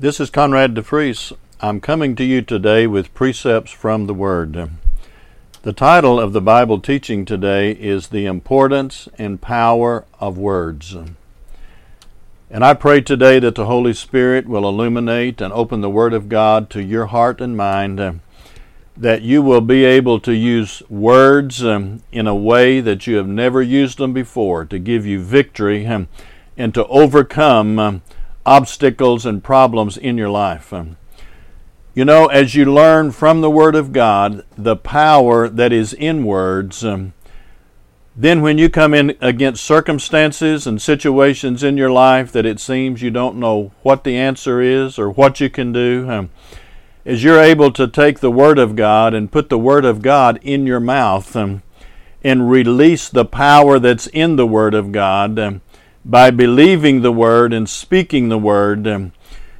This is Conrad DeFries. I'm coming to you today with precepts from the Word. The title of the Bible teaching today is The Importance and Power of Words. And I pray today that the Holy Spirit will illuminate and open the Word of God to your heart and mind, that you will be able to use words um, in a way that you have never used them before to give you victory um, and to overcome um, obstacles and problems in your life. Um, you know, as you learn from the Word of God the power that is in words, um, then when you come in against circumstances and situations in your life that it seems you don't know what the answer is or what you can do, um, as you're able to take the Word of God and put the Word of God in your mouth um, and release the power that's in the Word of God, um, by believing the Word and speaking the Word, um,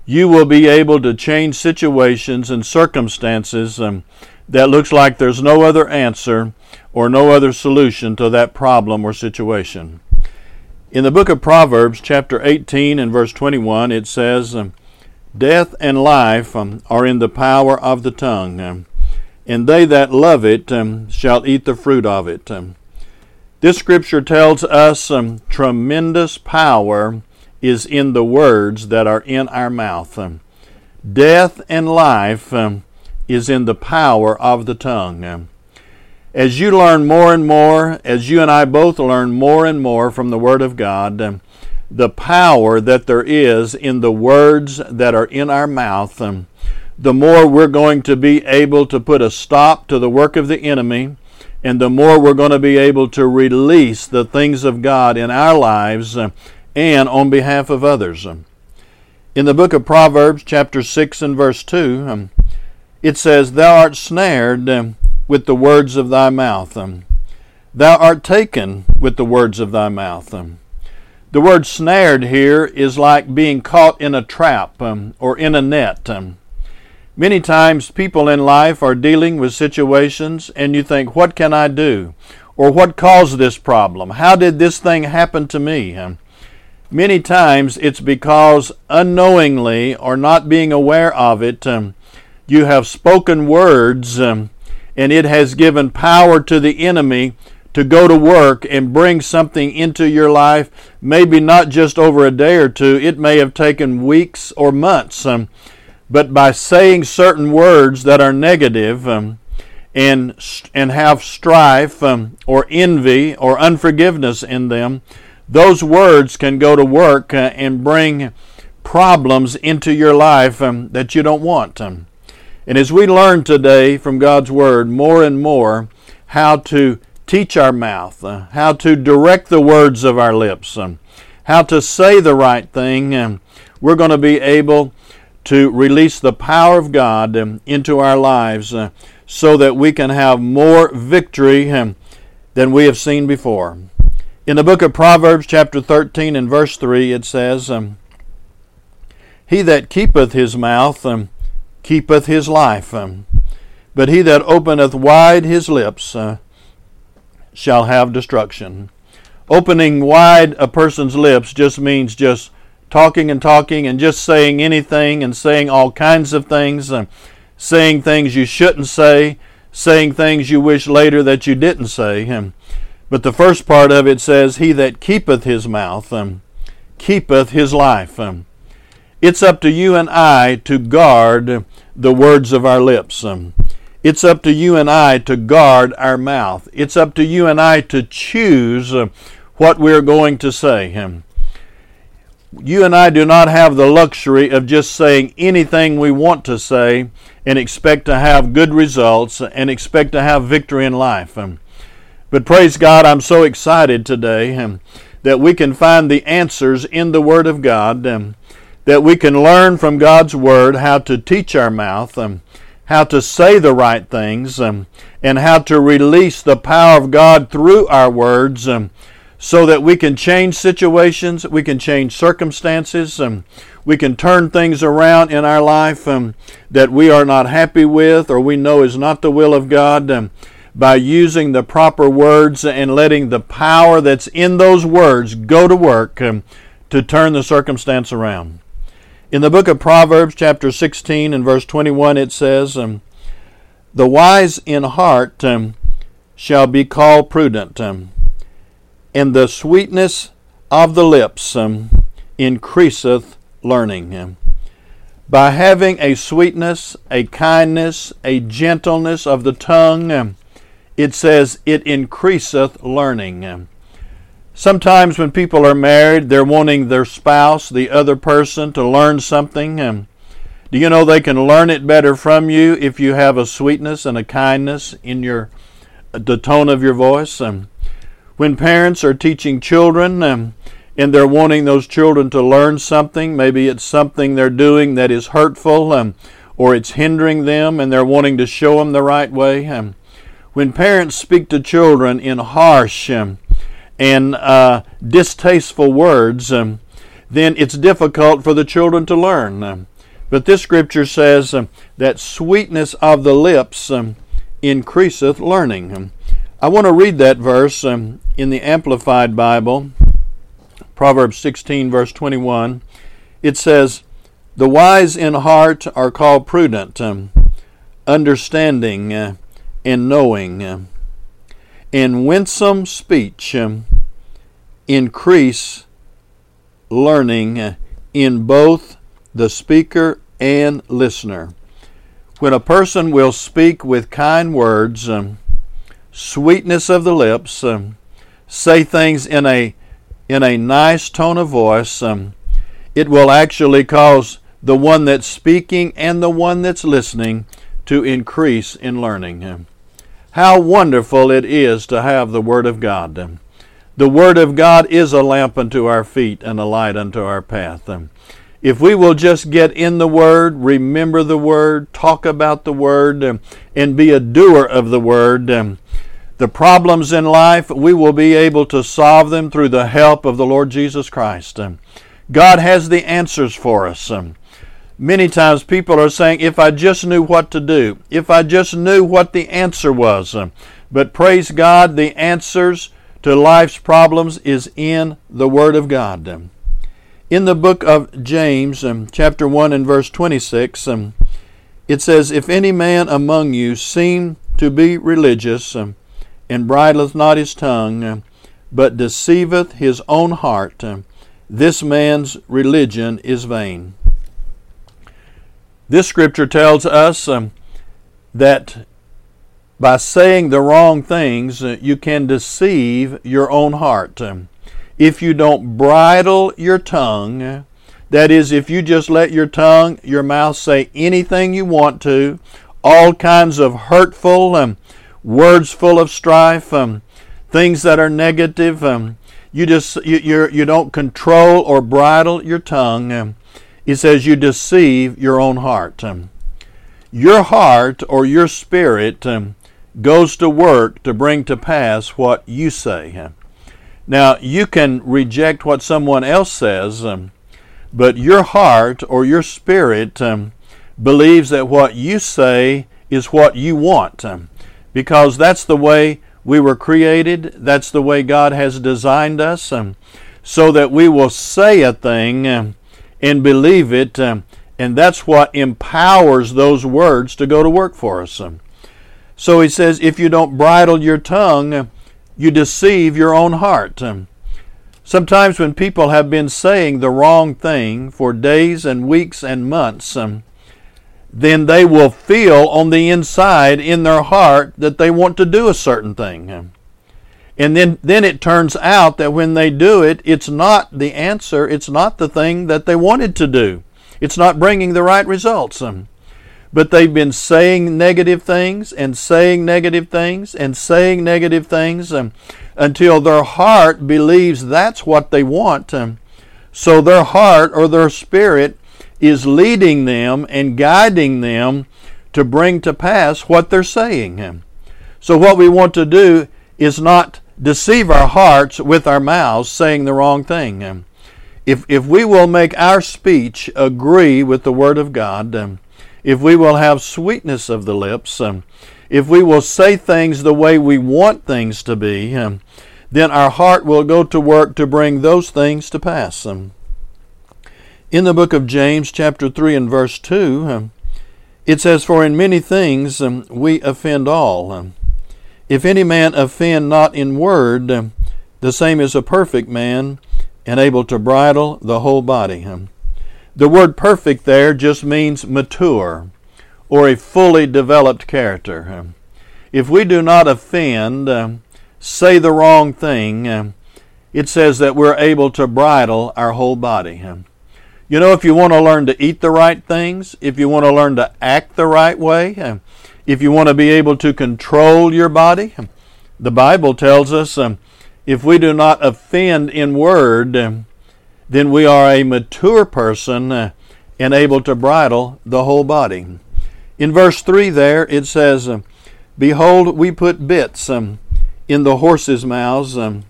you will be able to change situations and circumstances um, that looks like there's no other answer or no other solution to that problem or situation. In the book of Proverbs, chapter 18 and verse 21, it says, um, Death and life are in the power of the tongue, and they that love it shall eat the fruit of it. This scripture tells us some tremendous power is in the words that are in our mouth. Um, death and life um, is in the power of the tongue. Um, as you learn more and more, as you and I both learn more and more from the Word of God, the power that there is in the words that are in our mouth, the more we're going to be able to put a stop to the work of the enemy and the more we're going to be able to release the things of God in our lives uh, and on behalf of others. In the book of Proverbs, chapter 6 and verse 2, um, it says, Thou art snared um, with the words of thy mouth. Um, thou art taken with the words of thy mouth. The word snared here is like being caught in a trap or in a net. Many times people in life are dealing with situations and you think, what can I do? Or what caused this problem? How did this thing happen to me? Many times it's because unknowingly or not being aware of it, um, you have spoken words um, and it has given power to the enemy to go to work and bring something into your life, maybe not just over a day or two, it may have taken weeks or months. Um, but by saying certain words that are negative um, and, and have strife um, or envy or unforgiveness in them, those words can go to work uh, and bring problems into your life um, that you don't want. Um. And as we learn today from God's Word more and more how to teach our mouth, uh, how to direct the words of our lips, um, how to say the right thing, um, we're going to be able to release the power of God um, into our lives uh, so that we can have more victory um, than we have seen before. In the book of Proverbs, chapter 13 and verse 3, it says, um, He that keepeth his mouth keepeth his life, but he that openeth wide his lips uh, shall have destruction. Opening wide a person's lips just means just talking and talking and just saying anything and saying all kinds of things and saying things you shouldn't say, saying things you wish later that you didn't say. But the first part of it says, He that keepeth his mouth um, keepeth his life. Um, it's up to you and I to guard the words of our lips. Um, it's up to you and I to guard our mouth. It's up to you and I to choose uh, what we're going to say. Um, you and I do not have the luxury of just saying anything we want to say and expect to have good results and expect to have victory in life. Um, but praise God, I'm so excited today um, that we can find the answers in the Word of God, um, that we can learn from God's Word how to teach our mouth, how to say the right things, and how to release the power of God through our words so that we can change situations, we can change circumstances, and we can turn things around in our life um, that we are not happy with or we know is not the will of God um, by using the proper words and letting the power that's in those words go to work um, to turn the circumstance around. In the book of Proverbs, chapter 16 and verse 21, it says, um, The wise in heart um, shall be called prudent, um, and the sweetness of the lips um, increaseth learning. Um, by having a sweetness, a kindness, a gentleness of the tongue, um, it says it increaseth learning. Sometimes when people are married, they're wanting their spouse, the other person, to learn something. do you know they can learn it better from you if you have a sweetness and a kindness in your the tone of your voice? When parents are teaching children, and they're wanting those children to learn something. Maybe it's something they're doing that is hurtful um, or it's hindering them and they're wanting to show them the right way. Um, when parents speak to children in harsh um, and uh, distasteful words, um, then it's difficult for the children to learn. Um, but this scripture says um, that sweetness of the lips increaseth learning. I want to read that verse in the Amplified Bible. Proverbs 16, verse 21, it says, The wise in heart are called prudent, um, understanding uh, and knowing. Uh, and winsome speech um, increase learning uh, in both the speaker and listener. When a person will speak with kind words, um, sweetness of the lips, um, say things in a in a nice tone of voice, um, it will actually cause the one that's speaking and the one that's listening to increase in learning. How wonderful it is to have the Word of God. The Word of God is a lamp unto our feet and a light unto our path. If we will just get in the Word, remember the Word, talk about the Word, and be a doer of the Word, the problems in life, we will be able to solve them through the help of the Lord Jesus Christ. God has the answers for us. Many times people are saying, if I just knew what to do, if I just knew what the answer was. But praise God, the answers to life's problems is in the Word of God. In the book of James, um, chapter 1 and verse 26, um, it says, If any man among you seem to be religious, um, and bridleth not his tongue, but deceiveth his own heart. This man's religion is vain. This scripture tells us um, that by saying the wrong things, uh, you can deceive your own heart. Um, if you don't bridle your tongue, that is, if you just let your tongue, your mouth say anything you want to, all kinds of hurtful, um, words full of strife, um, things that are negative. Um, you just you you're, you do not control or bridle your tongue. Um, he says you deceive your own heart. Um, your heart or your spirit um, goes to work to bring to pass what you say. Now you can reject what someone else says, um, but your heart or your spirit believes that what you say is what you want because that's the way we were created. That's the way God has designed us, um, so that we will say a thing um, and believe it, um, and that's what empowers those words to go to work for us. Um. So he says, if you don't bridle your tongue, you deceive your own heart. Um. Sometimes when people have been saying the wrong thing for days and weeks and months, um, then they will feel on the inside in their heart that they want to do a certain thing. And then, then it turns out that when they do it, it's not the answer, it's not the thing that they wanted to do. It's not bringing the right results. But they've been saying negative things and saying negative things and saying negative things um, until their heart believes that's what they want. Um, so their heart or their spirit is leading them and guiding them to bring to pass what they're saying. So, what we want to do is not deceive our hearts with our mouths saying the wrong thing. If, if we will make our speech agree with the Word of God, if we will have sweetness of the lips, if we will say things the way we want things to be, then our heart will go to work to bring those things to pass. In the book of James, chapter 3 and verse 2, um, it says, For in many things um, we offend all. Um, if any man offend not in word, um, the same is a perfect man, and able to bridle the whole body. The word perfect there just means mature or a fully developed character. If we do not offend, um, say the wrong thing, um, it says that we're able to bridle our whole body. You know, if you want to learn to eat the right things, if you want to learn to act the right way, um, if you want to be able to control your body, the Bible tells us if we do not offend in word, then we are a mature person uh, and able to bridle the whole body. In verse 3 there, it says, um, Behold, we put bits um, in the horses' mouths um,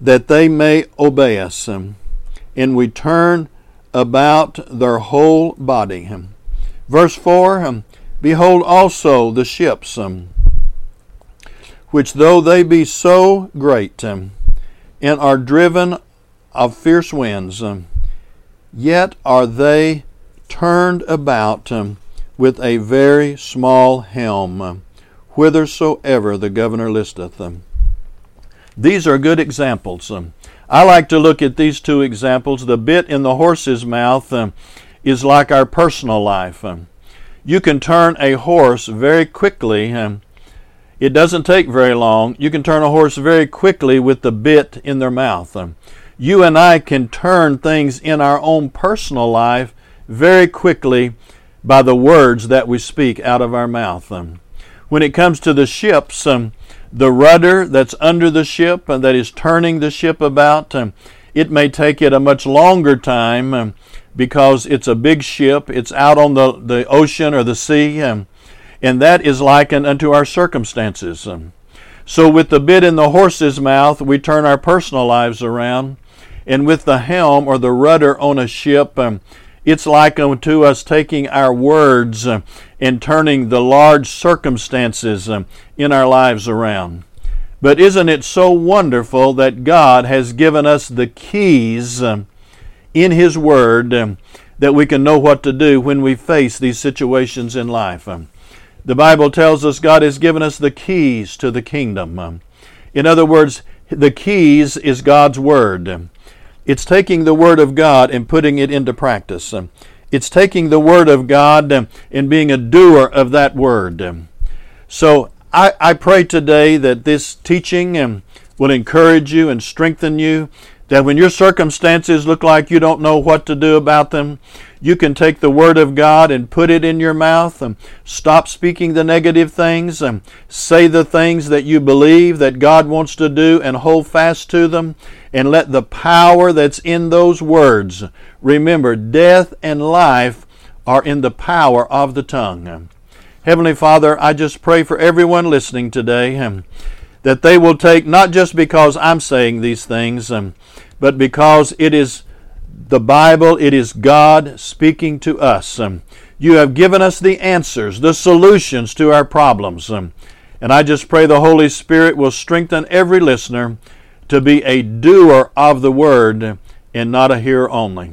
that they may obey us, um, and we turn about their whole body. Verse 4 um, Behold also the ships, which though they be so great and are driven of fierce winds, um, yet are they turned about um, with a very small helm, um, whithersoever the governor listeth them. These are good examples. I like to look at these two examples. The bit in the horse's mouth is like our personal life. You can turn a horse very quickly. It doesn't take very long. You can turn a horse very quickly with the bit in their mouth. You and I can turn things in our own personal life very quickly by the words that we speak out of our mouth. Um, when it comes to the ships, um, the rudder that's under the ship and that is turning the ship about, um, it may take it a much longer time um, because it's a big ship. It's out on the, the ocean or the sea, um, and that is likened unto our circumstances. Um. so, with the bit in the horse's mouth, we turn our personal lives around, and with the helm or the rudder on a ship, um, it's like unto us taking our words uh, and turning the large circumstances uh, in our lives around. But isn't it so wonderful that God has given us the keys uh, in His Word that we can know what to do when we face these situations in life? The Bible tells us God has given us the keys to the kingdom. In other words, the keys is God's Word. It's taking the Word of God and putting it into practice. It's taking the Word of God and being a doer of that Word. So I, I pray today that this teaching um, will encourage you and strengthen you that when your circumstances look like you don't know what to do about them, you can take the Word of God and put it in your mouth and stop speaking the negative things and say the things that you believe that God wants to do and hold fast to them and let the power that's in those words. Remember, death and life are in the power of the tongue. Heavenly Father, I just pray for everyone listening today um, that they will take, not just because I'm saying these things, um, but because it is the Bible, it is God speaking to us. Um, you have given us the answers, the solutions to our problems. Um, and I just pray the Holy Spirit will strengthen every listener to be a doer of the word and not a hearer only.